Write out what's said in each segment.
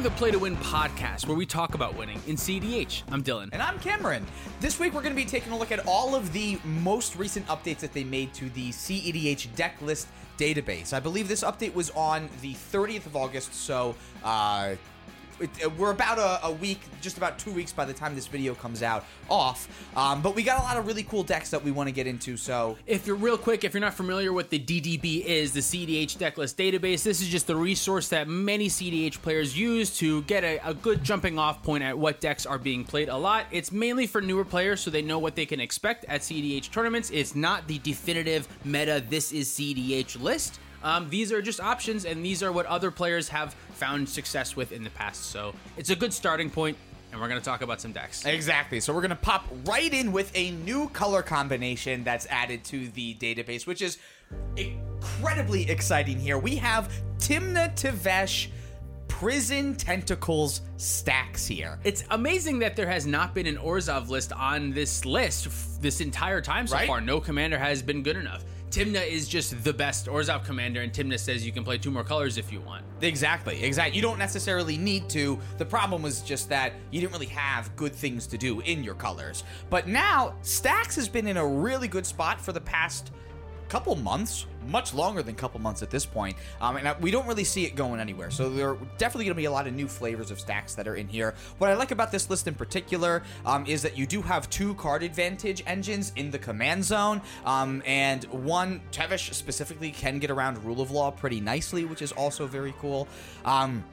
To the Play to Win podcast, where we talk about winning in CDH. I'm Dylan. And I'm Cameron. This week we're going to be taking a look at all of the most recent updates that they made to the CEDH deck list database. I believe this update was on the 30th of August, so uh, it, it- we're about a, a week, just about two weeks by the time this video comes out, off. Um, but we got a lot of really cool decks that we want to get into, so If you're real quick, if you're not familiar with the DDB is, the CDH decklist database, this is just the resource that many CDH players use to get a, a good jumping off point at what decks are being played a lot. It's mainly for newer players so they know what they can expect at CDH tournaments. It's not the definitive meta, this is CDH list. Um, these are just options, and these are what other players have found success with in the past. So it's a good starting point, and we're going to talk about some decks. Exactly. So we're going to pop right in with a new color combination that's added to the database, which is incredibly exciting here. We have Tymna Tevesh Prison Tentacles stacks here. It's amazing that there has not been an Orzhov list on this list f- this entire time so Right? far. No commander has been good enough. Tymna is just the best Orzhov commander, and Tymna says you can play two more colors if you want. Exactly, exactly. You don't necessarily need to. The problem was just that you didn't really have good things to do in your colors. But now, Stacks has been in a really good spot for the past couple months, much longer than couple months at this point. Um, and I- we don't really see it going anywhere. So there are definitely going to be a lot of new flavors of stacks that are in here. What I like about this list in particular um, is that you do have two card advantage engines in the command zone, um, and one Tevesh specifically can get around rule of law pretty nicely, which is also very cool. Um,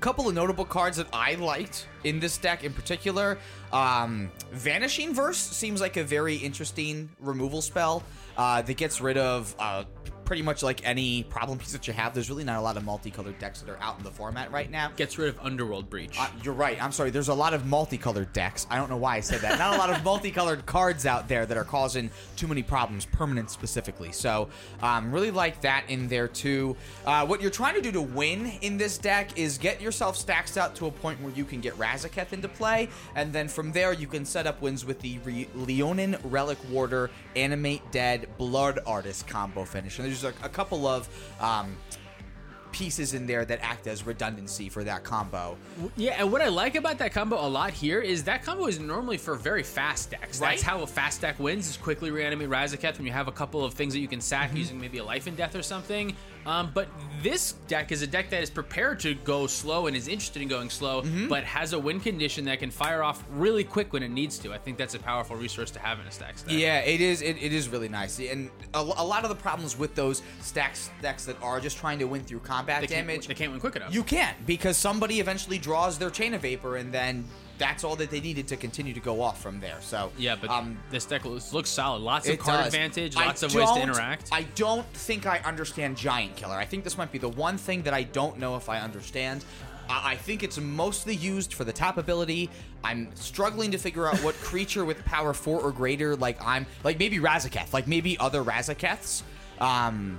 couple of notable cards that I liked in this deck in particular. Um, Vanishing Verse seems like a very interesting removal spell uh, that gets rid of uh, pretty much like any problem piece that you have. There's really not a lot of multicolored decks that are out in the format right now. Gets rid of Underworld Breach. Uh, you're right. I'm sorry. There's a lot of multicolored decks. I don't know why I said that. Not a lot of multicolored cards out there that are causing too many problems, permanent specifically. So, um, really like that in there too. Uh, what you're trying to do to win in this deck is get yourself stacks out to a point where you can get Razaketh into play, and then from there you can set up wins with the Re- Leonin Relic Warder Animate Dead Blood Artist combo finish. And there's a, a couple of. Um, pieces in there that act as redundancy for that combo. Yeah, and what I like about that combo a lot here is that combo is normally for very fast decks. That's how a fast deck wins is quickly reanimate Razaketh when you have a couple of things that you can sack Mm-hmm. using maybe a life and death or something. Um, but this deck is a deck that is prepared to go slow and is interested in going slow, Mm-hmm. but has a win condition that can fire off really quick when it needs to. I think that's a powerful resource to have in a stack. stack. Yeah, it is. It, it is really nice, and a, a lot of the problems with those stacks decks that are just trying to win through combat They damage, they can't win quick enough. you can't because somebody eventually draws their chain of vapor, and then that's all that they needed to continue to go off from there. So yeah, but um, this deck looks, looks solid. Lots of card does. advantage, I lots of ways to interact. I don't think I understand Giant Killer. I think this might be the one thing that I don't know if I understand. I I think it's mostly used for the top ability. I'm struggling to figure out what creature with power four or greater, like I'm, like maybe Razaketh, like maybe other Razakeths. Um,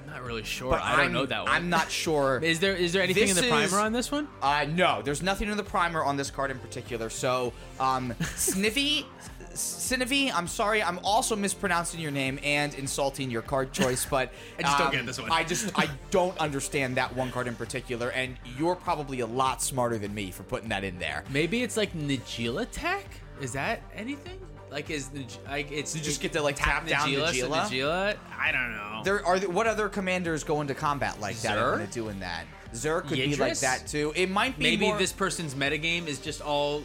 I'm not really sure. but I don't I'm- know that one. I'm not sure. Is there is there anything in the primer is- on this one? Uh, no, there's nothing in the primer on this card in particular. So, um, Sniffy, Sniffy, I'm sorry, I'm also mispronouncing your name and insulting your card choice, but I just don't um, get this one. I just I don't understand that one card in particular, and you're probably a lot smarter than me for putting that in there. Maybe it's like Najeela Tech. Is that anything? Like is Nag- like it's You just get to, like, tap down Najeela, so? Najeela? I don't know. There are what other commanders go into combat like that? Zur? Are going to do in that? Zur could be like that too. It might be Maybe more- this person's metagame is just all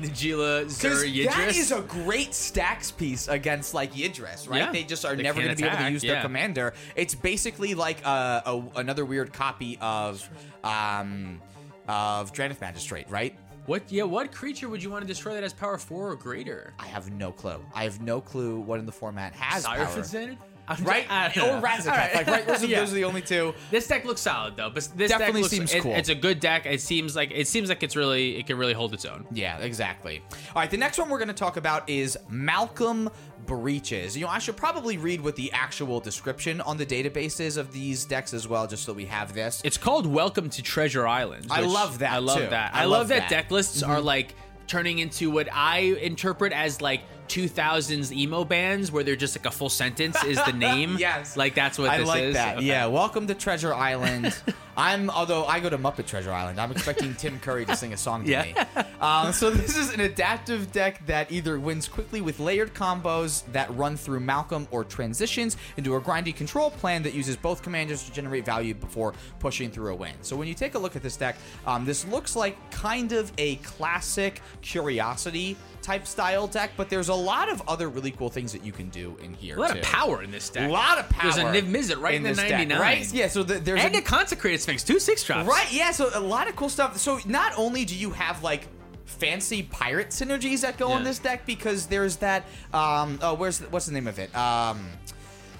Najeela, Zur, Yidris. that is a great stacks piece against like Yidris, right? Yeah. They just are They never going to be able to use their commander. It's basically like a, a, another weird copy of um of Drannith Magistrate, right? What? Yeah. What creature would you want to destroy that has power four or greater? I have no clue. I have no clue what in the format has Sire power. Fitzended? Right? I don't Or. All right. Like, right? Those, are, Yeah. those are the only two. This deck looks solid though, but this Definitely deck looks, seems it- cool. It's a good deck. It seems like it seems like it's really it can really hold its own. Yeah, exactly. All right, the next one we're going to talk about is Malcolm Breeches. You know, I should probably read what the actual description on the databases of these decks as well, just so we have this. It's called Welcome to Treasure Island. I love that, I love too. that. I I, love love that. Mm-hmm. deck lists are like turning into what I interpret as like 2000s emo bands where they're just like a full sentence is the name. Yes. Like that's what I this like is. that. Okay. Yeah, welcome to Treasure Island. I'm although I go to Muppet Treasure Island, I'm expecting Tim Curry to sing a song to Yeah. me. Um, so this is an adaptive deck that either wins quickly with layered combos that run through Malcolm or transitions into a grindy control plan that uses both commanders to generate value before pushing through a win. So when you take a look at this deck, um, this looks like kind of a classic Curiosity type style deck, but there's a lot of other really cool things that you can do in here. A lot too. of power in this deck. A lot of power. There's a Niv Mizzet right in, the this deck, right? Yeah, so the, there's And a, a consecrated sphinx, two six drops. right. Yeah, so a lot of cool stuff. So not only do you have like fancy pirate synergies that go in this deck, because there's that. Um, oh, where's the, what's the name of it? Um,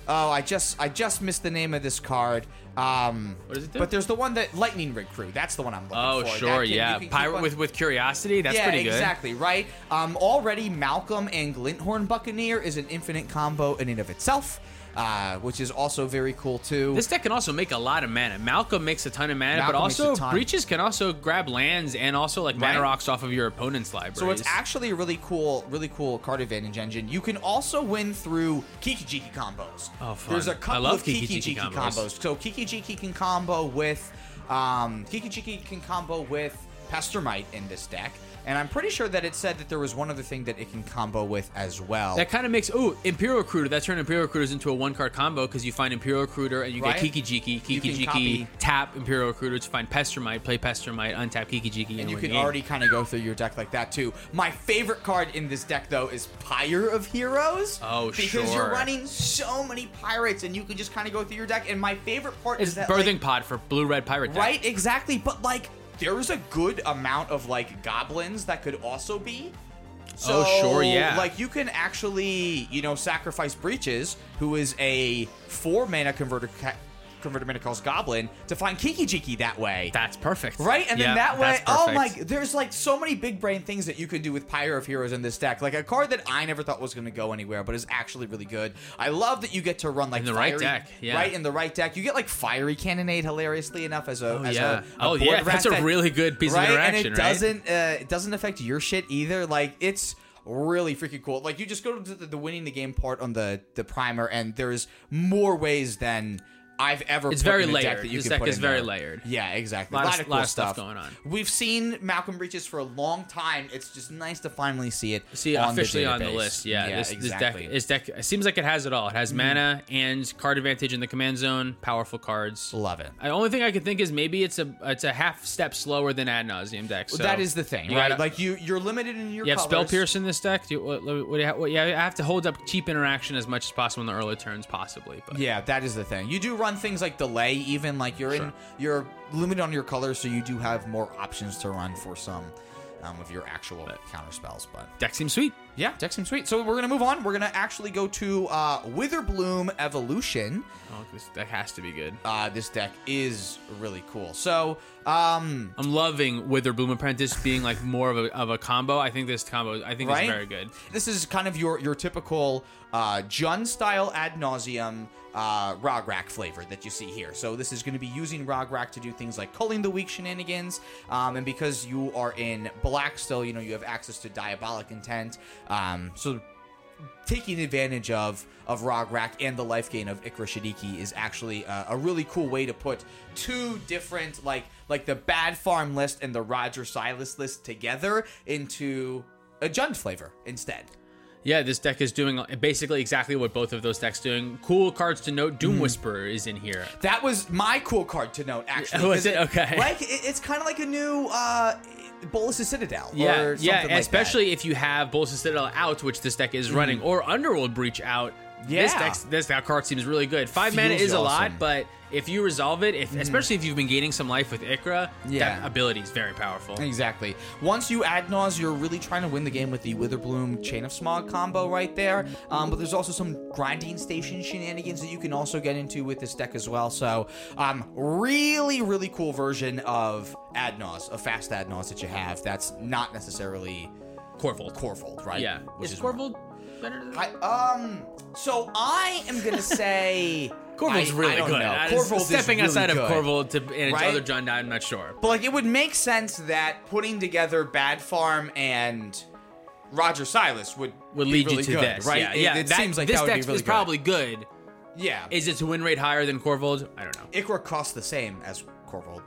oh, I just I just missed the name of this card. Um, What does it do? But there's the one that Lightning Rig Crew. That's the one I'm looking Oh for. Oh, sure, can- yeah. Pirate with with curiosity. That's yeah, pretty good. exactly, right? Um, already, Malcolm and Glint-Horn Buccaneer is an infinite combo in and of itself, uh, which is also very cool, too. This deck can also make a lot of mana. Malcolm makes a ton of mana, Malcolm but also Breeches can also grab lands and also like mana Right. rocks off of your opponent's library. So it's actually a really cool, really cool card advantage engine. You can also win through Kiki Jiki combos. Oh, fun. There's a couple of Kiki Kiki-Jiki Jiki combos. combos. So Kiki Jiki can combo with, um, Kiki Jiki can combo with Pestermite in this deck. And I'm pretty sure that it said that there was one other thing that it can combo with as well. that kind of makes oh Imperial Recruiter. That turn Imperial Recruiters into a one card combo because you find Imperial Recruiter and you Right. get Kiki Jiki, Kiki Jiki, copy- tap Imperial Recruiter to find Pestermite, play Pestermite, untap Kiki Jiki, and you win can game. already kind of go through your deck like that too. My favorite card in this deck though is Pyre of Heroes. Oh, because sure. you're running so many pirates, and you can just kind of go through your deck. And my favorite part It's is that birthing like, pod for blue red pirate deck. right, exactly. But like, there's a good amount of like goblins that could also be. So, Oh, sure, yeah. Like you can actually, you know, sacrifice Breeches, who is a four mana converter. Ca- Converter mana calls goblin to find Kiki Jiki that way. That's perfect. Right, and then Yeah, that way, that's oh my! perfect. There's like so many big brain things that you could do with Pyre of Heroes in this deck. Like a card that I never thought was going to go anywhere, but is actually really good. I love that you get to run like In the right fiery- deck, yeah. right in the right deck. You get like fiery cannonade, hilariously enough, as a Oh, as yeah. a, a Oh, board yeah, that's a that- really good piece of right? interaction, and it right? doesn't uh, it doesn't affect your shit either. Like it's really freaking cool. Like you just go to the, the winning the game part on the the primer, and there's more ways than. I've ever It's put very in a deck layered. that you This can deck is very there. layered. Yeah, exactly. Lot a of- lot of, lot cool of stuff going on. We've seen Malcolm Breeches for a long time. It's just nice to finally see it. See on officially the on the list. Yeah, yeah this, exactly. this deck, this deck, it seems like it has it all. It has mm-hmm. mana and card advantage in the command zone, powerful cards. Love it. The only thing I could think is maybe it's a it's a half step slower than ad nauseam deck. So Well, that is the thing, right? gotta- like you, you're limited in your. you have spell pierce in this deck. Do you, what, what, what, yeah, I have to hold up cheap interaction as much as possible in the early turns, possibly. But Yeah, that is the thing. You do run things like delay, even like you're in, you're limited on your colors, so you do have more options to run for some um, of your actual counter spells. But deck seems sweet. Yeah, deck seems sweet. So we're gonna move on. We're gonna actually go to uh, Witherbloom Evolution. Oh, this deck has to be good. Uh, this deck is really cool. So um, I'm loving Witherbloom Apprentice being like more of a, of a combo. I think this combo, I think right? is very good. This is kind of your your typical uh, Jund style ad nauseam uh, Rograkh flavor that you see here. So this is going to be using Rograkh to do things like culling the weak shenanigans, um, and because you are in black still, you know you have access to diabolic intent. Um, so taking advantage of of Rograkh and the life gain of Ikra Shidiqi is actually a, a really cool way to put two different like like the bad farm list and the Roger Silas list together into a Jund flavor instead. Yeah, this deck is doing basically exactly what both of those decks doing. Cool cards to note. Doom Whisperer is in here. That was my cool card to note, actually. Is 'cause it? Okay. Like, it's kind of like a new uh, Bolas' Citadel. Yeah, or yeah, something like that. especially if you have Bolas Citadel out, which this deck is running, or Underworld Breach out. Yeah. This. Deck, this deck card seems really good. Five mana Feels is a lot, but if you resolve it, if especially if you've been gaining some life with Ikra, Yeah. that ability is very powerful. Exactly. Once you add you're really trying to win the game with the Witherbloom Chain of Smog combo right there. Um, but there's also some grinding station shenanigans that you can also get into with this deck as well. So, um, really, really cool version of Ad Naws, a fast Ad Naws that you have. That's not necessarily Korvold. Korvold, right? Yeah. Which is is Korvold better than I, um. So I am gonna say Korvold's I- really I don't good. know. I- Korvold is stepping really outside good. of Korvold to and its Right? other John, I'm not sure. But like, it would make sense that putting together Bad Farm and Roger Silas would Would be lead really you to good, this, right? Yeah, It- yeah. It, that- seems like this that would deck be really is good. probably good. yeah. Is its win rate higher than Korvold? I don't know. Ikra costs the same as Korvold,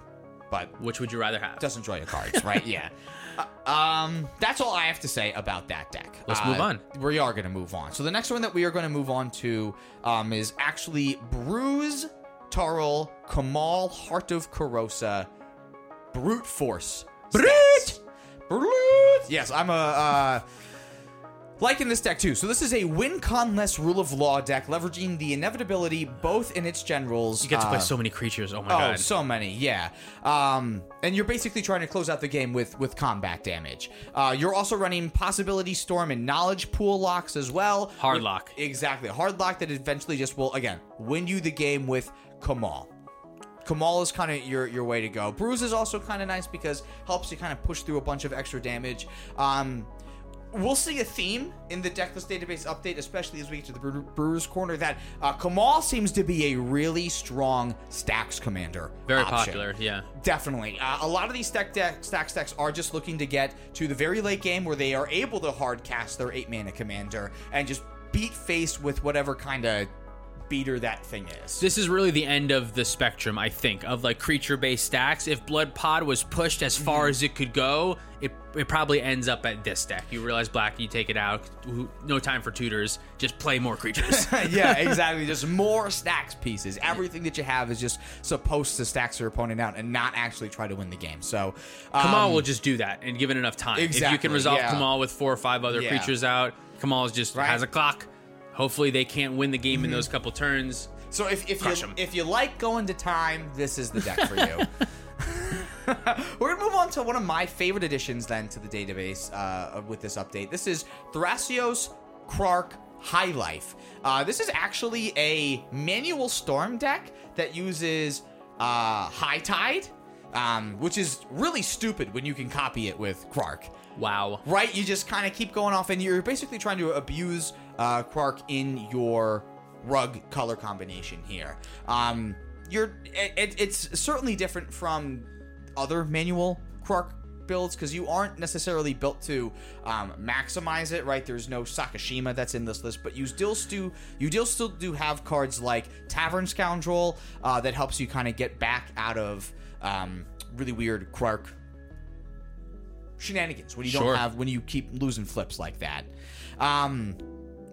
but Which would you rather have? doesn't draw your cards, right? yeah. Uh, um, that's all I have to say about that deck. Let's Uh, move on. We are going to move on. So the next one that we are going to move on to um, is actually Bruse, Tarl, Kamahl, Heart of Krosa, Brute Force. Brute! Brute! Yes, I'm a. Uh, Liking this deck too. So this is a win con less rule of law deck, leveraging the inevitability both in its generals. You get to play uh, so many creatures. Oh my Oh, god. so many, yeah. Um, and you're basically trying to close out the game with with combat damage. Uh, you're also running possibility storm and knowledge pool locks as well. Hard lock. exactly. Hard lock that eventually just will again win you the game with Kamahl. Kamahl is kind of your your way to go. Bruse is also kind of nice because helps you kind of push through a bunch of extra damage. Um, we'll see a theme in the Deckless database update, especially as we get to the Brewers corner. That uh, Kamahl seems to be a really strong stacks commander. Very option. popular. Yeah. Definitely. Uh, a lot of these stack deck, stack stacks are just looking to get to the very late game where they are able to hard cast their eight mana commander and just beat face with whatever kind of beater that thing is. This is really the end of the spectrum, I think, of like creature based stacks. If Blood Pod was pushed as far Mm-hmm. as it could go, it, it probably ends up at this deck. You realize black, you take it out. No time for tutors. Just play more creatures. yeah, exactly. Just more stacks pieces. Everything that you have is just supposed to stack your opponent out and not actually try to win the game. So, um, Kamahl will just do that and give it enough time. If you can resolve yeah. Kamahl with four or five other Yeah. creatures out, Kamahl just Right. Has a clock. Hopefully, they can't win the game in those couple turns. So if, if Crush you 'em. if you like going to time, this is the deck for you. We're gonna move on to one of my favorite additions then to the database uh, with this update. This is Thrasios Krark High Life. Uh, this is actually a manual storm deck that uses uh, High Tide, um, which is really stupid when you can copy it with Krark Wow. right? You just kind of keep going off, and you're basically trying to abuse uh, Krark in your rug color combination here. Um, you're it, it- it's certainly different from other manual Krark builds because you aren't necessarily built to um, maximize it, right? There's no Sakashima that's in this list, but you still do you still still do have cards like Tavern Scoundrel uh, that helps you kind of get back out of um, really weird Krark shenanigans when you Sure. don't have when you keep losing flips like that. Um,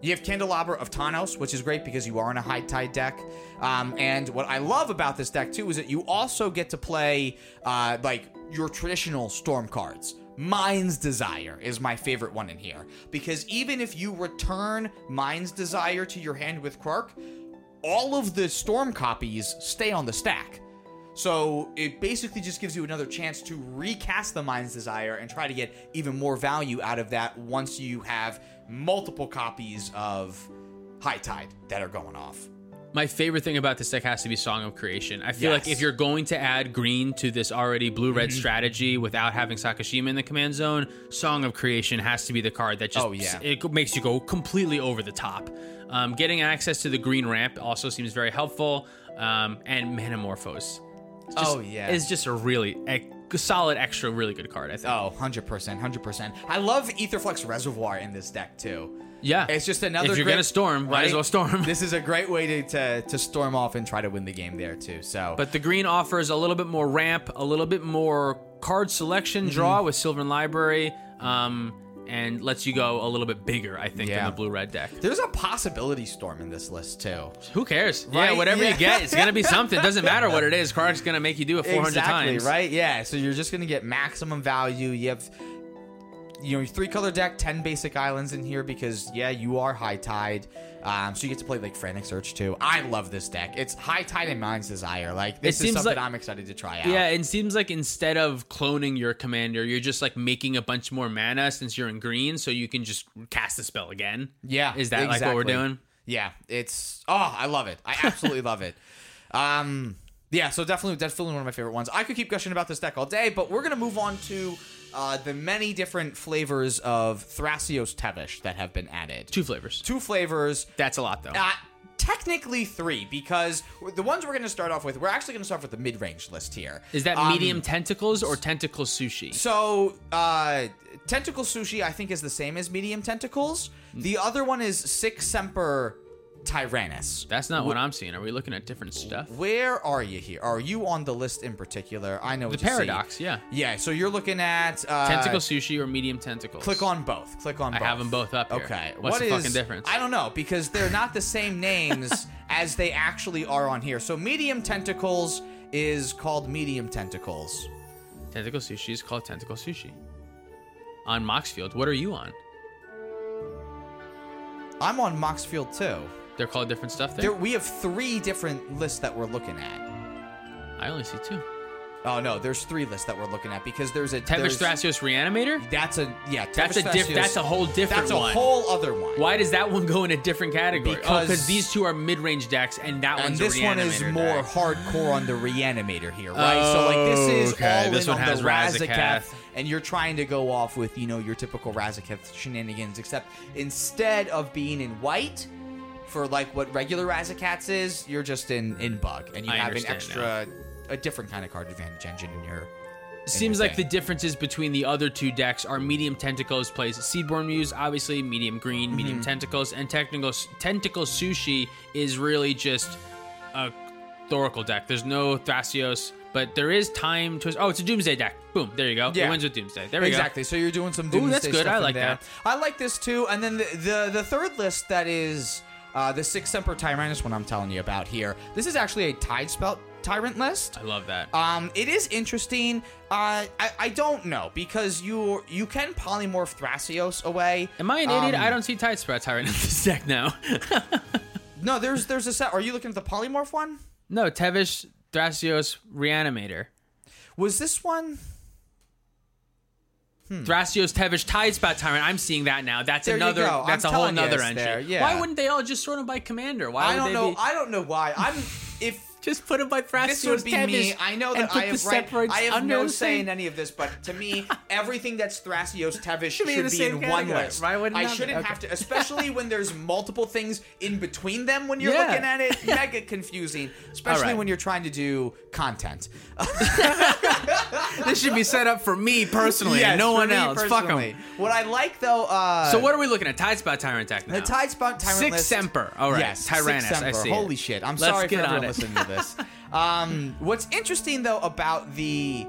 you have Candelabra of Tawnos, which is great because you are in a high tide deck. Um, and what I love about this deck too is that you also get to play uh, like your traditional storm cards. Mind's Desire is my favorite one in here because even if you return Mind's Desire to your hand with Krark, all of the storm copies stay on the stack. So it basically just gives you another chance to recast the Mind's Desire and try to get even more value out of that once you have multiple copies of High Tide that are going off. My favorite thing about this deck has to be Song of Creation. I feel like if you're going to add green to this already blue red Mm-hmm. strategy without having Sakashima in the command zone, Song of Creation has to be the card that just Oh, yeah. it makes you go completely over the top. Um, getting access to the green ramp also seems very helpful. Um, and Manamorphose. Just- Oh, yeah. is just a really a solid extra, really good card. I think. Oh, 100%, 100%. I love Aetherflux Reservoir in this deck too. yeah, It's just another. If you're great- gonna storm, might as well storm. This is a great way to, to to storm off and try to win the game there too. So, But the green offers a little bit more ramp, a little bit more card selection Mm-hmm. draw with Sylvan Library. Um, and lets you go a little bit bigger. I think Yeah. than the blue red deck. There's a possibility storm in this list too. Who cares? Right? Yeah, whatever Yeah. you get, it's gonna be something. Doesn't matter what it is. Krark's gonna make you do it 400 exactly, times. right? Yeah. So you're just gonna get maximum value. You have, you know, your three color deck, ten basic islands in here because yeah, you are high tide. Um, so you get to play like Frantic Search too. I love this deck. It's high tide and Mind's Desire. Like this is seems something like- I'm excited to try out. Yeah, and it seems like instead of cloning your commander, you're just like making a bunch more mana since you're in green, so you can just cast the spell again. Yeah. Is that like what we're doing? Yeah. It's oh, I love it. I absolutely love it. Um yeah, so definitely definitely one of my favorite ones. I could keep gushing about this deck all day, but we're gonna move on to uh, the many different flavors of Thrasios Tevesh that have been added. Two flavors. Two flavors. That's a lot though. Uh, technically three, because the ones we're going to start off with, we're actually going to start with the mid-range list here. Is that Um, medium tentacles or tentacle sushi? So, uh, tentacle sushi, I think, is the same as medium tentacles. The other one is Six Semper Tyrannus. That's not what I'm seeing. Are we looking at different stuff? Where are you here? Are you on the list in particular? I know The what you see. paradox, yeah. Yeah, so you're looking at uh, Tentacle sushi or medium tentacles? Click on both. Click on I both. have them both up here. Okay. What's What the is- fucking difference? I don't know because they're not the same names as they actually are on here. So medium tentacles is called medium tentacles. Tentacle sushi is called tentacle sushi. On Moxfield, what are you on? I'm on Moxfield too. They're called different stuff There, there. we have three different lists that we're looking at. I only see two. Oh no, there's three lists that we're looking at because there's a there's- Thrasios Reanimator. That's a yeah. That's a diff- That's a whole different That's a one. whole other one. Why does that one go in a different category? oh, Because- because these two are mid-range decks, and that And one's this a one is Reanimator more deck. hardcore on the reanimator here, right? so like this oh, is Oh, okay. all This in one on has the Razaketh, Razaketh. and you're trying to go off with you know your typical Razaketh shenanigans, except instead of being in white for like what regular Razakeths is, you're just in in bug, and you I have an understand extra a different kind of card advantage engine in your. in Seems your like the thing. differences between the other two decks are medium tentacles plays Seedborn Muse, obviously medium green, Mm-hmm. medium tentacles, and technical tentacle sushi is really just a Thoracle deck. There's no Thrasios, but there is time to. Oh, it's a Doomsday deck. Boom, there you go. Yeah. It wins with Doomsday. There we exactly. So you're doing some Ooh, doomsday that's good. stuff I in like there. that. I like this too. And then the the, the third list that is uh, the six Semper Tyrannus one I'm telling you about here. This is actually a Tidespout Tyrant list. I love that. Um, it is interesting. Uh, I, I don't know because you you can polymorph Thrasios away. Am I an idiot? Um, I don't see Tidespout Tyrant in this deck now. No, there's there's a set. Are you looking at the polymorph one? no, Tevesh Thrasios Reanimator. Was this one? Hmm. Thrasios Tevesh Tide Spout Tyrant. I'm seeing that now. That's There another. That's I'm a whole other entry. yeah. Why wouldn't they all just sort them by commander? Why I don't know. be? I don't know why. I'm if just put them by Thrasios this would be me. I know that I have right. I have no say in any of this, but to me, everything that's Thrasios Tevesh should be be, in same in one list. Wouldn't I shouldn't Okay. have to, especially when there's multiple things in between them when you're Yeah. looking at it. Mega confusing, especially right. when you're trying to do content. this should be set up for me personally, Yes, and no one else. Fuck them. What I like though, uh, So what are we looking at? Tidespout Tyrant deck now. The Tidespout Tyrant Six list. Semper. All right. Yes, Tyrannus. I see. Holy it. shit! I'm Let's sorry for on everyone listening to this. Um, what's interesting though about the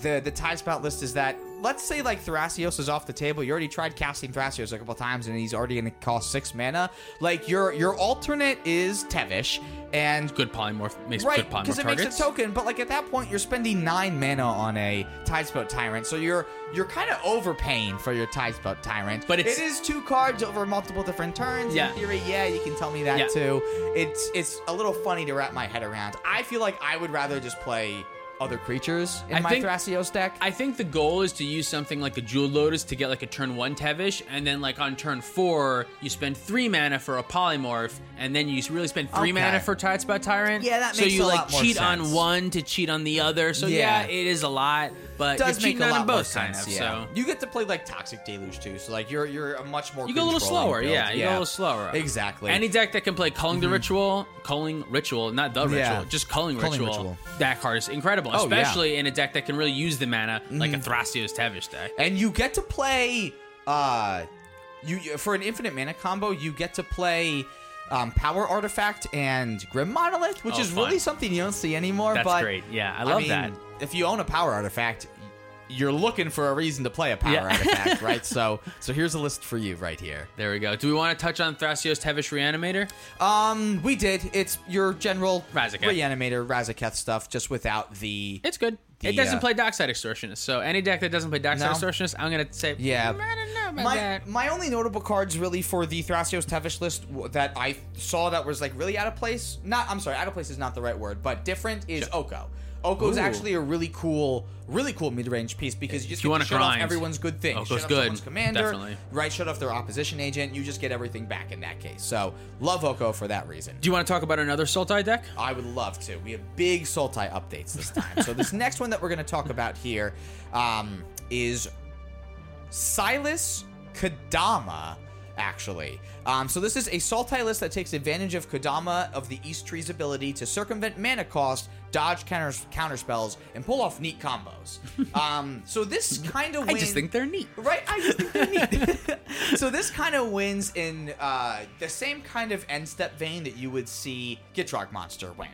the the Tide Spout list is that let's say like Thrasios is off the table. You already tried casting Thrasios a couple times, and he's already going to cost six mana. Like your your alternate is Tevesh, and Good polymorph makes Right, good polymorph because it targets. makes a token, but like at that point, you're spending nine mana on a Tidespout Tyrant, so you're you're kind of overpaying for your Tidespout Tyrant. But it's- it is two cards over multiple different turns. Yeah. In theory, yeah, you can tell me that Yeah. too. It's it's a little funny to wrap my head around. I feel like I would rather just play other creatures in I my think- Thrasios deck. I think the goal is to use something like a Jewel Lotus to get like a turn one Tevesh, and then like on turn four, you spend three mana for a polymorph, and then you really spend three Okay. mana for Tide Spout Tyrant. Yeah, that so makes you a like lot more cheat sense. on one to cheat on the other. So yeah, Yeah. it is a lot, but does you're make a on lot them more both sense. kind of. yeah. So you get to play like Toxic Deluge too, so like you're you're a much more you go a little slower. build. Yeah, you go a little slower. Exactly. Any deck that can play Culling the Ritual, Culling Ritual, not the Ritual, Yeah. just Culling, Culling Ritual, Ritual. that card is incredible, Oh, yeah. Mm-hmm. especially in a deck that can really use the mana like a Thrasios Tevesh deck. and you get to play uh you you- for an infinite mana combo you get to play um, power artifact and grim monolith which Oh, is fun. really something you don't see anymore That's but great. Yeah, I love mean, that. If you own a power artifact you're looking for a reason to play a power Yeah. artifact, right? So, so here's a list for you right here. There we go. Do we want to touch on Thrasios Tevesh Reanimator? Um, we did. It's your general Razaketh. reanimator Razaketh stuff, just without the. It's good. The, it doesn't uh, play Dockside Extortionist, so any deck that doesn't play Dockside No. Extortionist, I'm gonna say, Yeah. "Mm, I don't know about My, that. my only notable cards really for the Thrasios Tevesh list that I saw that was like really out of place. Not, I'm sorry, out of place is not the right word, but different is Oko. Oko is Ooh. actually a really cool, really cool mid-range piece because you just you get wanna to shut off everyone's good things. Oko's shut off good, someone's commander, definitely. right? Shut off their opposition agent. You just get everything back in that case. So love Oko for that reason. Do you want to talk about another Sultai deck? I would love to. We have big Sultai updates this time. so this next one that we're going to talk about here um, is Silas Kodama. Actually, um, so this is a Sultai list that takes advantage of Kodama of the East Tree's ability to circumvent mana cost, dodge counter counter spells, and pull off neat combos. Um, so this kind of I just think they're neat. Right, I just think they're neat. so this kind of wins in uh, the same kind of end step vein that you would see Gitrog Monster win.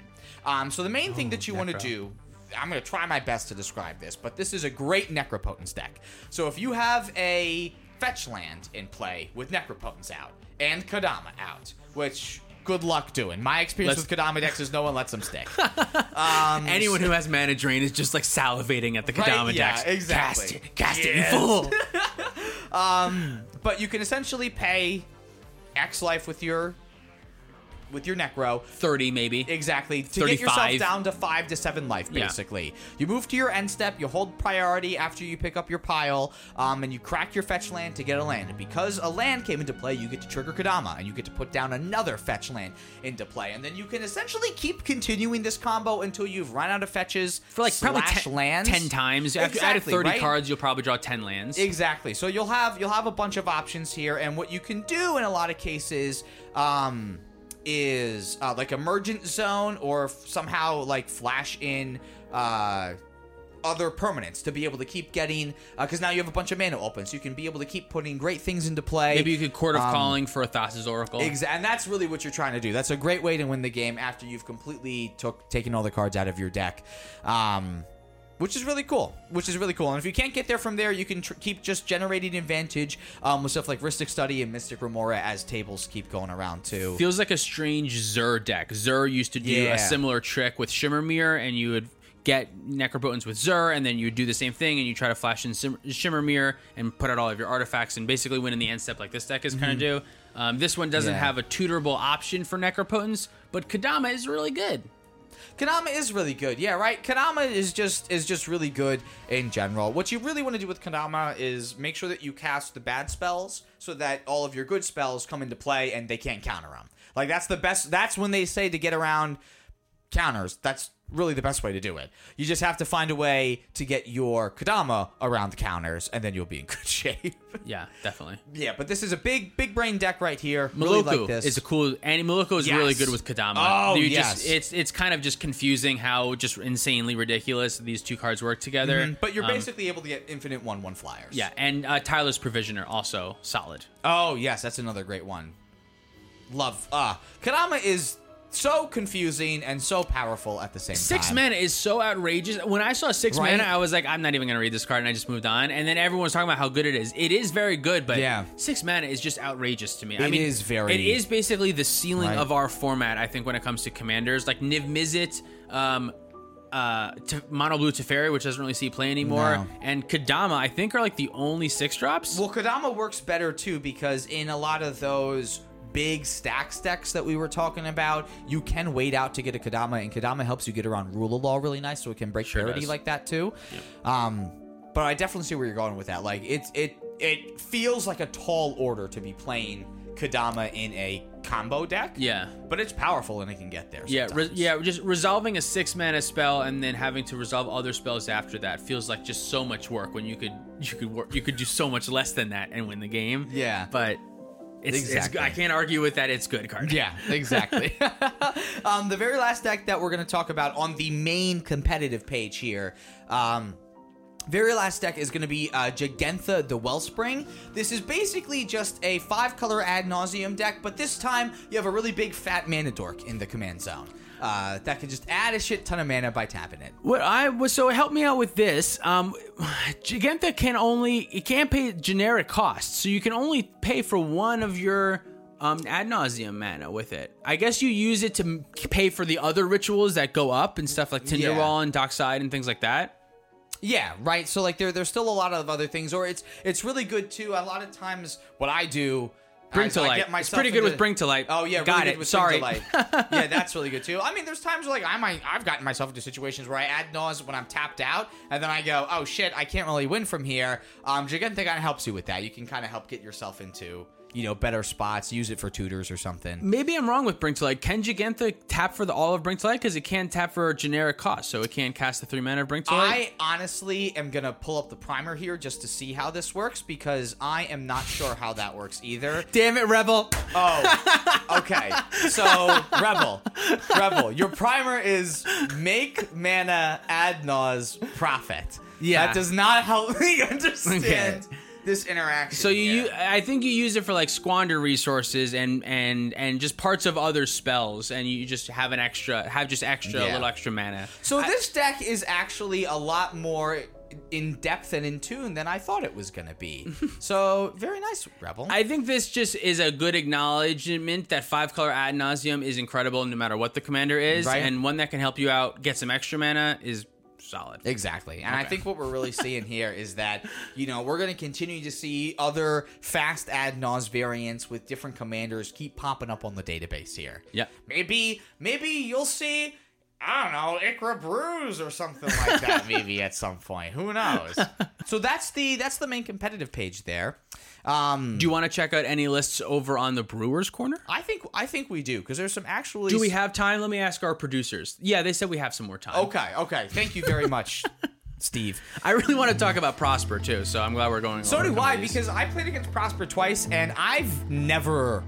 Um, so the main thing that you want to do, I'm going to try my best to describe this, but this is a great Necropotence deck. So if you have a fetch land in play with Necropotence out and Kodama out, which good luck doing. My experience Let's- with Kodama decks is no one lets them stick. Um, Anyone who has mana drain is just like salivating at the Right? Kodama Yeah, decks. exactly. Cast it, cast it, you fool. Um, but you can essentially pay X life with your with your Necro. Thirty maybe. Exactly. To get yourself down to five to seven life, Yeah. basically. You move to your end step, you hold priority after you pick up your pile, um, and you crack your fetch land to get a land. And because a land came into play, you get to trigger Kodama, and you get to put down another fetch land into play. And then you can essentially keep continuing this combo until you've run out of fetches For like probably ten, lands. 10 times. After out of 30 right? cards, you'll probably draw 10 lands. Exactly. So you'll have you'll have a bunch of options here, and what you can do in a lot of cases um, is uh, like Emergence Zone, or f- somehow like flash in. Uh, other permanents to be able to keep getting because now you have a bunch of mana open, so you can be able to keep putting great things into play. Maybe you could Court of Um, Calling for a Thassa's Oracle. Exa- and that's really what you're trying to do. That's a great way to win the game after you've completely took taken all the cards out of your deck, um, which is really cool. Which is really cool. And if you can't get there from there, you can tr- keep just generating advantage um, with stuff like Rhystic Study and Mystic Remora as tables keep going around too. Feels like a strange Zur deck. Zur used to do Yeah. a similar trick with Shimmer Myr, and you would get Necropotence with Zur, and then you would do the same thing, and you try to flash in Sim- Shimmer Myr and put out all of your artifacts, and basically win in the end step like this deck is kind of do. Um, this one doesn't Yeah. have a tutorable option for Necropotence, but Kodama is really good. Kodama is really good. Yeah, right. Kodama is just is just really good in general. What you really want to do with Kodama is make sure that you cast the bad spells so that all of your good spells come into play and they can't counter them. Like that's the best. That's when they say to get around counters. That's really the best way to do it. You just have to find a way to get your Kodama around the counters, and then you'll be in good shape. Yeah, definitely. yeah, but this is a big big brain deck right here. Really Maluku like this. is a cool, and Maluku is Yes. really good with Kodama. Oh, You yes. just, it's it's kind of just confusing how just insanely ridiculous these two cards work together. Mhm, but you're Um, basically able to get infinite one one flyers. yeah, and uh, Tyler's Provisioner also solid. Oh yes, that's another great one. Love. Ah, Kodama is so confusing and so powerful at the same Six time. mana is so outrageous. When I saw six Right? mana, I was like, I'm not even gonna read this card, and I just moved on. And then everyone was talking about how good it is. It is very good, but Yeah. six mana is just outrageous to me. I mean, is very- It is basically the ceiling Right. of our format. I think when it comes to commanders, like Niv Mizzet, um, uh, Te- Mono Blue Teferi, which doesn't really see play anymore, No. and Kodama, I think are like the only six drops. Well, Kodama works better too because in a lot of those big stack decks that we were talking about, you can wait out to get a Kodama, and Kodama helps you get around rule of law really nice, so it can break Sure parity does. like that too. Um, but I definitely see where you're going with that. Like it's it it feels like a tall order to be playing Kodama in a combo deck. Yeah. but it's powerful and it can get there. Yeah, re- yeah. Just resolving a six mana spell and then having to resolve other spells after that feels like just so much work. When you could you could work you could do so much less than that and win the game. Yeah. but it's, it's I can't argue with that. It's good card. Yeah, exactly. um, the very last deck that we're going to talk about on the main competitive page here. Um, very last deck is going to be uh, Jegantha the Wellspring. This is basically just a five color ad nauseam deck, but this time you have a really big fat mana dork in the command zone. Uh, that can just add a shit ton of mana by tapping it. What I was so help me out with this. Um, Giganta can only it can't pay generic costs, so you can only pay for one of your um ad nauseam mana with it. I guess you use it to pay for the other rituals that go up and stuff like Tinderwall Yeah. and Dockside and things like that. Yeah, right. So like there there's still a lot of other things, or it's it's really good too. A lot of times, what I do. Bring is to I light. get It's pretty good into- with Bring to Light. Oh yeah, Got really it. Sorry. Bring to Light. yeah, that's really good too. I mean, there's times where, like I might I've gotten myself into situations where I add nausea when I'm tapped out, and then I go, oh shit, I can't really win from here. Um, Giganta kind of helps you with that. You can kind of help get yourself into you know better spots. Use it for tutors or something. Maybe I'm wrong with Bring to Light. Can Giganta tap for the all of Bring to Light because it can't tap for a generic cost, so it can't cast the three mana to Light. I honestly am gonna pull up the primer here just to see how this works because I am not sure how that works either. Damn it, Rebel! Oh, okay. So, Rebel, Rebel, your primer is make mana ad nause profit. Yeah. that does not help me understand Okay. This interaction. So you, here. u- I think you use it for like squander resources and and and just parts of other spells, and you just have an extra, have just extra, a Yeah. little extra mana. So this deck is actually a lot more in depth and in tune than I thought it was gonna be. so very nice, Rebel. I think this just is a good acknowledgement that five color ad nauseam is incredible no matter what the commander is, Right. and one that can help you out get some extra mana is solid. Exactly. And I think what we're really seeing here is that, you know, we're going to continue to see other fast ad nause variants with different commanders keep popping up on the database here. Yeah. Maybe, maybe you'll see, I don't know, Ikra Brews or something like that maybe at some point. Who knows? so that's the that's the main competitive page there. Um Do you want to check out any lists over on the Brewers Corner? I think I think we do because there's some actually Do we have time? Let me ask our producers. Yeah, they said we have some more time. Okay, okay. Thank you very much, Steve. I really want to talk about Prosper too, so I'm glad we're going. So do some I because I played against Prosper twice and I've never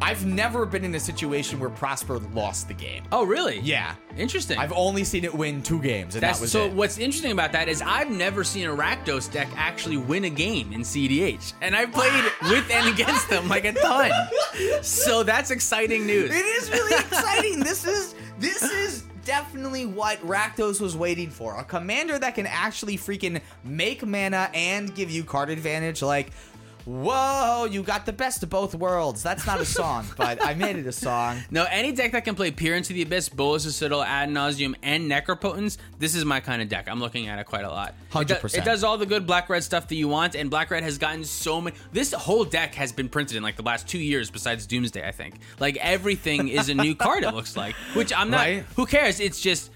I've never been in a situation where Prosper lost the game. Oh, really? Yeah. Interesting. I've only seen it win two games and That's that was so. it. What's interesting about that is I've never seen a Rakdos deck actually win a game in CDH, and I've played with and against them like a ton. So that's exciting news. It is really exciting. this is this is definitely what Rakdos was waiting for. A commander that can actually freaking make mana and give you card advantage like Whoa, you got the best of both worlds. That's not a song, but I made it a song. No, any deck that can play Peer into the Abyss, Bolas of Citadel, Ad Nauseam, and Necropotence, this is my kind of deck. I'm looking at it quite a lot. It do- 100%. It does all the good black red stuff that you want, and black red has gotten so many. This whole deck has been printed in like the last two years, besides Doomsday, I think. Like everything is a new card. It looks like, which I'm not. Right. Who cares? It's just.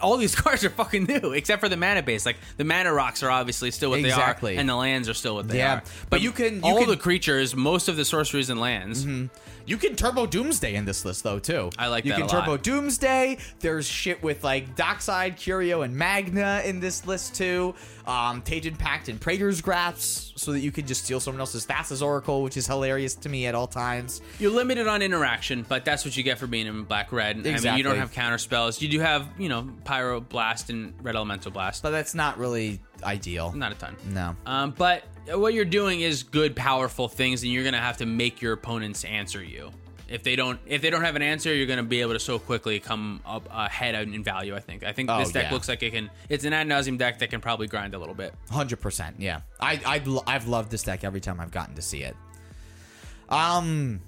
All these cards are fucking new, except for the mana base. Like the mana rocks are obviously still what Exactly. they are, and the lands are still what they Yeah, are. but you can- you all can- the creatures, most of the sorceries and lands. Mm-hmm. You can turbo Doomsday in this list though too. I like that. you that can a turbo lot. Doomsday. There's shit with like Dockside, Curio, and Magna in this list too. Um, Tajin Pact and Praetor's Grasp, so that you can just steal someone else's Thassa's Oracle, which is hilarious to me at all times. You're limited on interaction, but that's what you get for being in black red. I mean, you don't have counter spells. You do have, you know, pyro blast and red elemental blast. But that's not really ideal. Not a ton. No. Um, but what you're doing is good, powerful things, and you're gonna have to make your opponents answer you. If they don't, if they don't have an answer, you're gonna be able to so quickly come up ahead in value. I think. I think Oh, this deck yeah. looks like it can. It's an ad nauseam deck that can probably grind a little bit. Hundred percent, yeah. I lo- I've loved this deck every time I've gotten to see it. Um,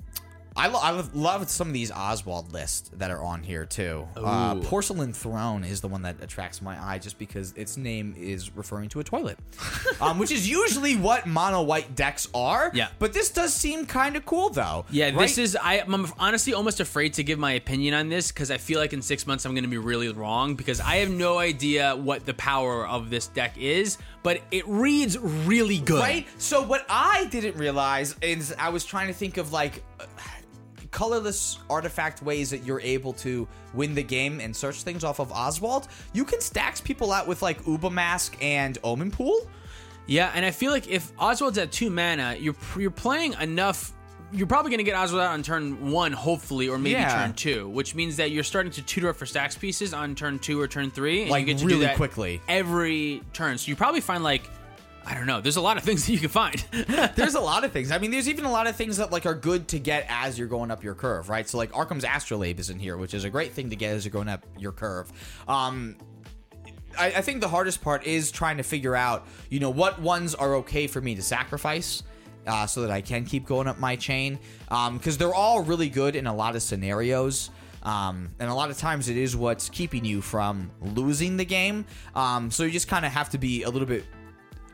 I lo- I love- love some of these Oswald lists that are on here too. Uh, Ooh. Porcelain Throne is the one that attracts my eye just because its name is referring to a toilet, um, which is usually what mono white decks are. Yeah. but this does seem kind of cool though. Yeah, right? this is. I, I'm honestly almost afraid to give my opinion on this because I feel like in six months I'm going to be really wrong because I have no idea what the power of this deck is, but it reads really good. Right? So what I didn't realize is I was trying to think of like uh, colorless artifact ways that you're able to win the game and search things off of Oswald. You can stacks people out with like Uba Mask and Omen Pool. Yeah, and I feel like if Oswald's at two mana, you're you're playing enough. You're probably going to get Oswald out on turn one, hopefully, or maybe Yeah. turn two, which means that you're starting to tutor up for stacks pieces on turn two or turn three, and Like, you get to really do that quickly. every turn. So you probably find like I don't know. There's a lot of things that you can find. there's a lot of things. I mean, there's even a lot of things that like are good to get as you're going up your curve, right? So like Arcum's Astrolabe is in here, which is a great thing to get as you're going up your curve. Um, I, I think the hardest part is trying to figure out, you know, what ones are okay for me to sacrifice. Uh, so that I can keep going up my chain, because they're all really good in a lot of scenarios. Um, and a lot of times it is what's keeping you from losing the game. Um, so you just kind of have to be a little bit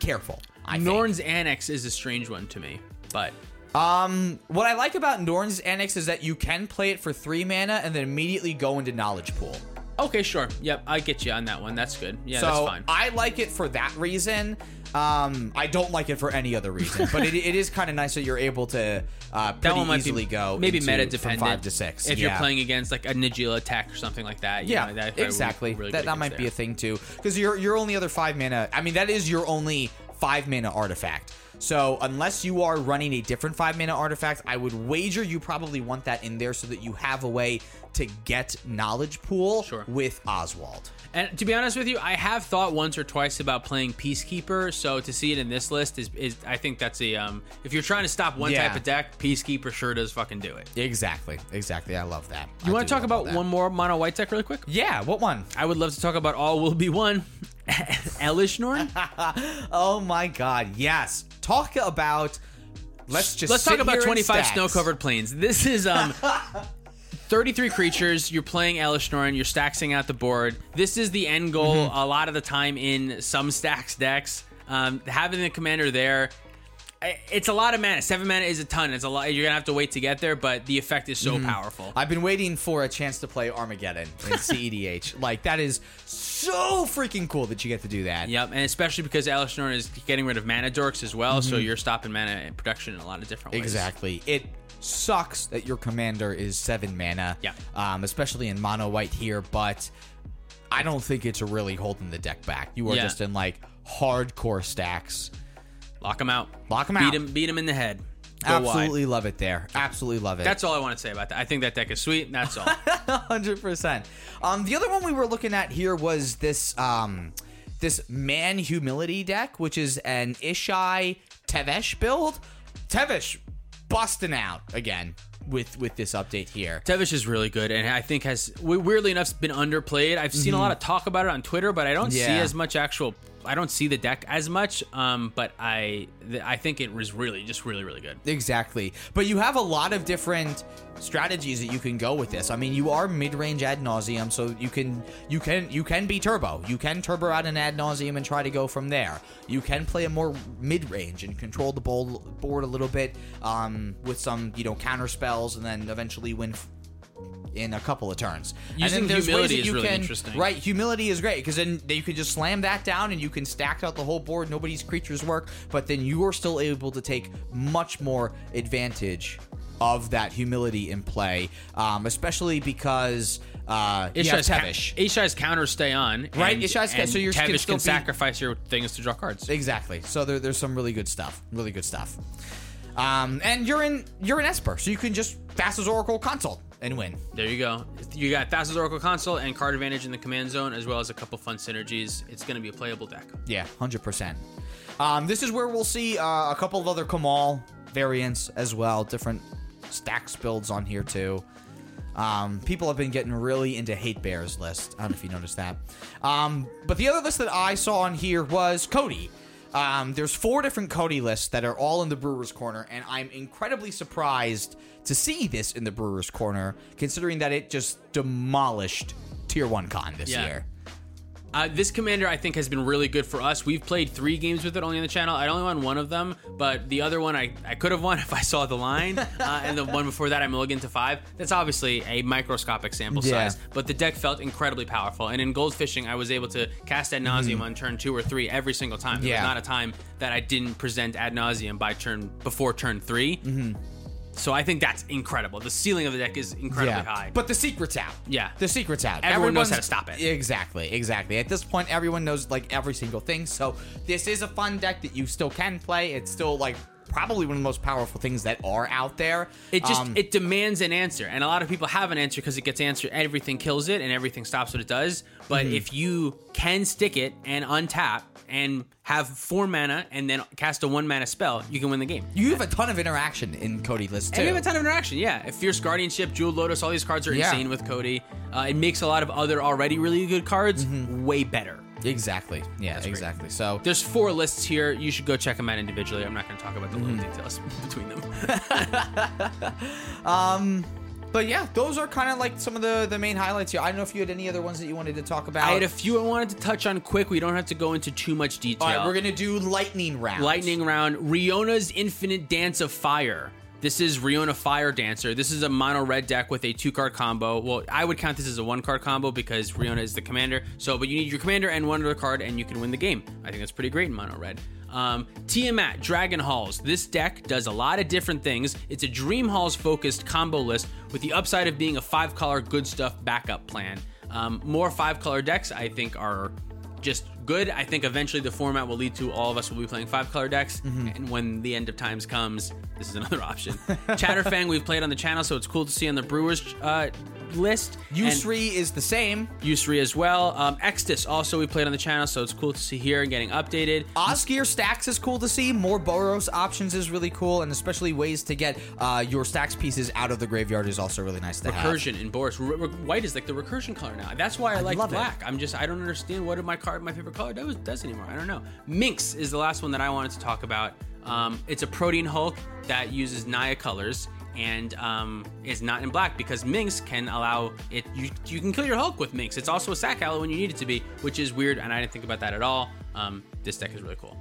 careful. I think. Norn's Annex is a strange one to me, but Um, what I like about Norn's Annex is that you can play it for three mana and then immediately go into Knowledge Pool. okay, sure. Yep, I get you on that one. That's good. Yeah, that's fine. I like it for that reason. Um, I don't like it for any other reason, but it, it is kind of nice that you're able to uh, that one might easily be go maybe into- meta dependent. five to six. If Yeah. you're playing against like a Najeela attack or something like that. you Yeah, know, that exactly. really that that might against be a thing too, because your your only other five mana. I mean, that is your only five mana artifact. So unless you are running a different five mana artifact, I would wager you probably want that in there so that you have a way to get knowledge pool Sure. with Oswald. And to be honest with you, I have thought once or twice about playing Peacekeeper. So to see it in this list is, is I think that's a um. If you're trying to stop one Yeah. type of deck, Peacekeeper sure does fucking do it. Exactly, exactly. I love that. You want to talk about that. one more mono white deck really quick? Yeah, what one? I would love to talk about all will be one. Elesh Norn. Oh my god, yes. Talk about. Let's just Let's talk about here 25 snow-covered plains. This is um 33 creatures. You're playing Elesh Norn. You're staxing out the board. This is the end goal Mm-hmm. a lot of the time in some stax decks. Um, having the commander there, it's a lot of mana. Seven mana is a ton. It's a lot. You're gonna have to wait to get there, but the effect is so Mm-hmm. powerful. I've been waiting for a chance to play Armageddon in CEDH. like that is so freaking cool that you get to do that. Yep, and especially because Elesh Norn is getting rid of mana dorks as well, so you're stopping mana production in a lot of different ways. Mm-hmm. Exactly. It sucks that your commander is seven mana. Yeah. Um, especially in mono white here, but I don't think it's really holding the deck back. You are Yeah. just in like hardcore stax. Lock them out. Lock 'em beat out. Beat him, beat him in the head. Go wide. Absolutely love it there. Absolutely love it. That's all I want to say about that. I think that deck is sweet. That's all. hundred percent. Um, the other one we were looking at here was this um, this man humility deck, which is an Ishai Tevesh build. Tevesh busting out again with with this update here. Tevesh is really good, and I think has weirdly enough been underplayed. I've seen a lot of talk about it on Twitter, but I don't see Mm-hmm. As much actual. I don't see the deck as much. Um, but I I think it was really just really really good. Exactly. But you have a lot of different strategies that you can go with this. I mean, you are mid-range ad nauseam, so you can you can you can be turbo. You can turbo out an ad nauseam and try to go from there. You can play a more mid-range and control the board a little bit um, with some you know counter spells, and then eventually win. In a couple of turns. And Using then ways humility is you really can- interesting. Right, humility is great because then you can just slam that down and you can stack out the whole board. Nobody's creatures work, but then you are still able to take much more advantage of that humility in play, um, especially because uh, Ishai's, ca- Tevesh. Ishai's counters stay on, Right, And, Ishai's ca- and so you're- can Tevesh still can be- sacrifice your things to draw cards. Exactly. So there, there's some really good stuff. Really good stuff. Um, and you're in you're in Esper, so you can just Thassa's Oracle consult and win. There you go. You got Thassa's Oracle Consult and card advantage in the command zone, as well as a couple fun synergies. It's going to be a playable deck. Yeah, hundred percent. Um, this is where we'll see uh, a couple of other Kamahl variants as well, different stax builds on here too. Um, people have been getting really into Hate Bears list. I don't know if you noticed that. Um, but the other list that I saw on here was Codie. Um, there's four different Codie lists that are all in the Brewers Corner, and I'm incredibly surprised to see this in the Brewers Corner, considering that it just demolished Tier One Con this Yeah. year. Uh, this commander, I think, has been really good for us. We've played three games with it only on the channel. I only won one of them, but the other one I, I could have won if I saw the line. Uh, and the one before that, I mulliganed to five. That's obviously a microscopic sample Yeah. size, but the deck felt incredibly powerful. And in goldfishing, I was able to cast ad nauseam on turn two or three every single time. There Mm-hmm. Yeah. was not a time that I didn't present ad nauseam by turn before turn 3 Mm-hmm. So I think that's incredible. The ceiling of the deck is incredibly high. But the secret's out. Yeah. The secret's out. Everyone knows how to stop it. Exactly, exactly. At this point, everyone knows like every single thing. So this is a fun deck that you still can play. It's still like probably one of the most powerful things that are out there. It just Um, it demands an answer, and a lot of people have an answer because it gets answered. Everything kills it, and everything stops what it does. But Mm-hmm. if you can stick it and untap and have four mana and then cast a one mana spell, you can win the game. you have a ton of interaction in Codie list too. And you have a ton of interaction, yeah. If Fierce Guardianship, Jewel Lotus, all these cards are Yeah. insane with Codie. Uh, it makes a lot of other already really good cards Mm-hmm. way better. Exactly. Yeah, exactly. So There's four lists here. You should go check them out individually. I'm not going to talk about the Mm-hmm. little details between them. But yeah, those are kind of like some of the the main highlights here. I don't know if you had any other ones that you wanted to talk about. I had a few I wanted to touch on quick. We don't have to go into too much detail. All right, we're gonna do lightning round. Lightning round. Rionya's Infinite Dance of Fire. This is Rionya Fire Dancer. This is a mono red deck with a two card combo. Well, I would count this as a one card combo because Rionya is the commander. So, but you need your commander and one other card, and you can win the game. I think that's pretty great in mono red. Um, Tiamat Dragon Halls. This deck does a lot of different things. It's a Dream Halls focused combo list with the upside of being a five color good stuff backup plan. Um, more five color decks, I think, are just good. I think eventually the format will lead to all of us will be playing five color decks, and when the end of times comes, this is another option. Chatterfang we've played on the channel, so it's cool to see on the Brewers uh, list. And is the same. Yusri as well. Um, Extus also we played on the channel, so it's cool to see here and getting updated. Osgir stax is cool to see. More Boros options is really cool, and especially ways to get uh, your stax pieces out of the graveyard is also really nice to have. Recursion in Boros. R- r- white is like the recursion color now. That's why I, like love it. black. I'm just I don't understand what my card, my favorite color does, does anymore. I don't know. Minsc is the last one that I wanted to talk about. Um, it's a Protean Hulk that uses Naya colors and um, is not in black because Minsc can allow it. You, you can kill your Hulk with Minsc. It's also a sack ally when you need it to be, which is weird, and I didn't think about that at all. Um, this deck is really cool.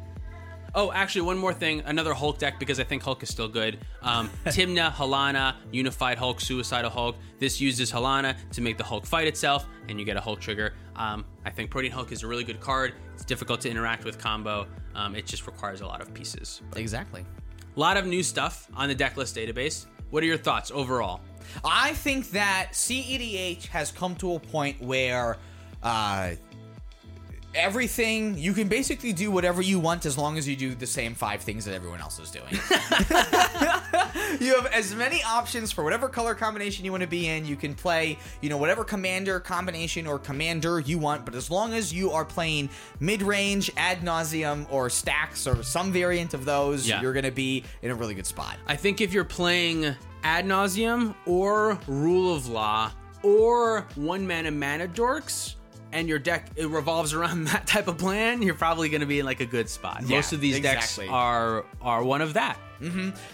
Oh, actually, one more thing. Another Hulk deck because I think Hulk is still good. Um, Tymna, Halana, Unified Hulk, Suicidal Hulk. This uses Halana to make the Hulk fight itself, and you get a Hulk trigger. Um, I think Protean Hulk is a really good card. It's difficult to interact with combo. Um, it just requires a lot of pieces. Exactly. A lot of new stuff on the deck list database. What are your thoughts overall? I think that CEDH has come to a point where uh, everything you can basically do whatever you want as long as you do the same five things that everyone else is doing. you have as many options for whatever color combination you want to be in. You can play, you know, whatever commander combination or commander you want, but as long as you are playing mid-range, ad nauseam, or stax or some variant of those, Yeah. you're going to be in a really good spot. I think if you're playing Ad Nauseam or Rule of Law or One Mana Mana Dorks, and your deck it revolves around that type of plan, you're probably going to be in like a good spot. Yeah, Most of these exactly. decks are are one of that.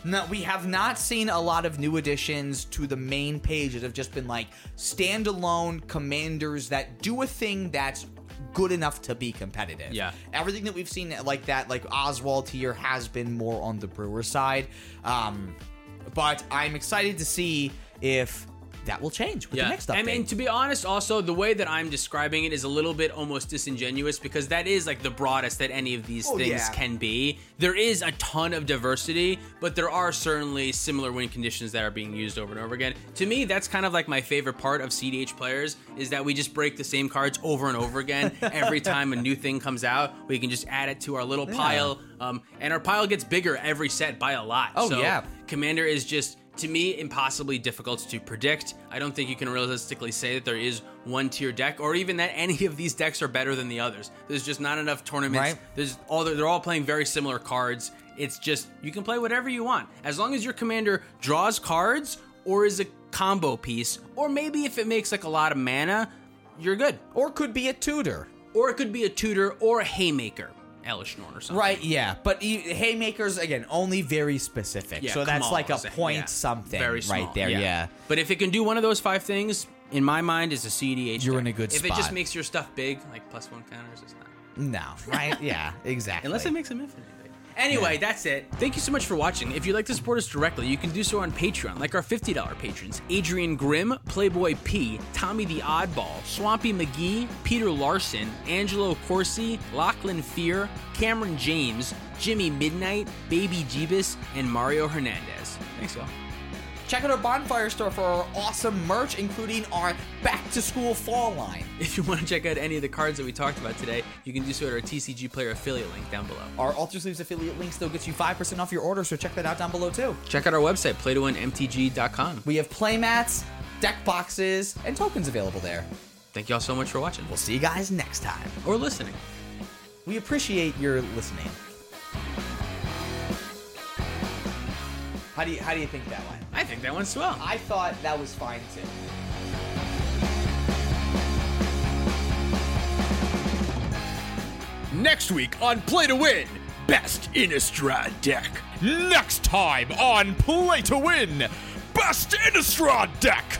No, we have not seen a lot of new additions to the main page that have just been like standalone commanders that do a thing that's good enough to be competitive. Yeah. Everything that we've seen like that, like Oswald here, has been more on the Brewer side. Um, but I'm excited to see if that will change with the next update. I mean, to be honest, also the way that I'm describing it is a little bit almost disingenuous because that is like the broadest that any of these Oh, things yeah. can be. There is a ton of diversity, but there are certainly similar win conditions that are being used over and over again. To me, that's kind of like my favorite part of CDH players is that we just break the same cards over and over again every time a new thing comes out. We can just add it to our little pile, um, and our pile gets bigger every set by a lot. Oh, So yeah. Commander is just to me impossibly difficult to predict. I don't think you can realistically say that there is one tier deck or even that any of these decks are better than the others. There's just not enough tournaments. Right. There's all they're all playing very similar cards. It's just you can play whatever you want as long as your commander draws cards or is a combo piece or maybe if it makes like a lot of mana, you're good. or could be a tutor. Or it could be a tutor or a haymaker, Elesh Norn or something. Right, yeah, but you, haymakers again only very specific. Yeah, so that's Kamal like a is point yeah, something very small, right there. Yeah. But if it can do one of those five things, in my mind, is a CDH. You're in a good If it just spot. makes your stuff big, like plus one counters, it's not. No, right? yeah, exactly. Unless it makes them infinite. Anyway, that's it. Thank you so much for watching. If you'd like to support us directly, you can do so on Patreon, like our $50 patrons Adrian Grimm, Playboy P, Tommy the Oddball, Swampy McGee, Peter Larson, Angelo Corsi, Lachlan Fear, Cameron James, Jimmy Midnight, Baby Jeebus, and Mario Hernandez. Thanks, y'all. Check out our Bonfire store for our awesome merch, including our back to school fall line. If you want to check out any of the cards that we talked about today, you can do so at our TCG Player affiliate link down below. Our Altersleeves affiliate link still gets you 5% off your order, so check that out down below too. Check out our website, playtowinmtg.com. We have play mats, deck boxes, and tokens available there. Thank you all so much for watching We'll see you guys next time. or listening. We appreciate your listening. How do you how do you think that went? I think that went swell. I thought that was fine too. Next week on Play to Win, Best Innistrad Deck. Next time on Play to Win, Best Innistrad Deck.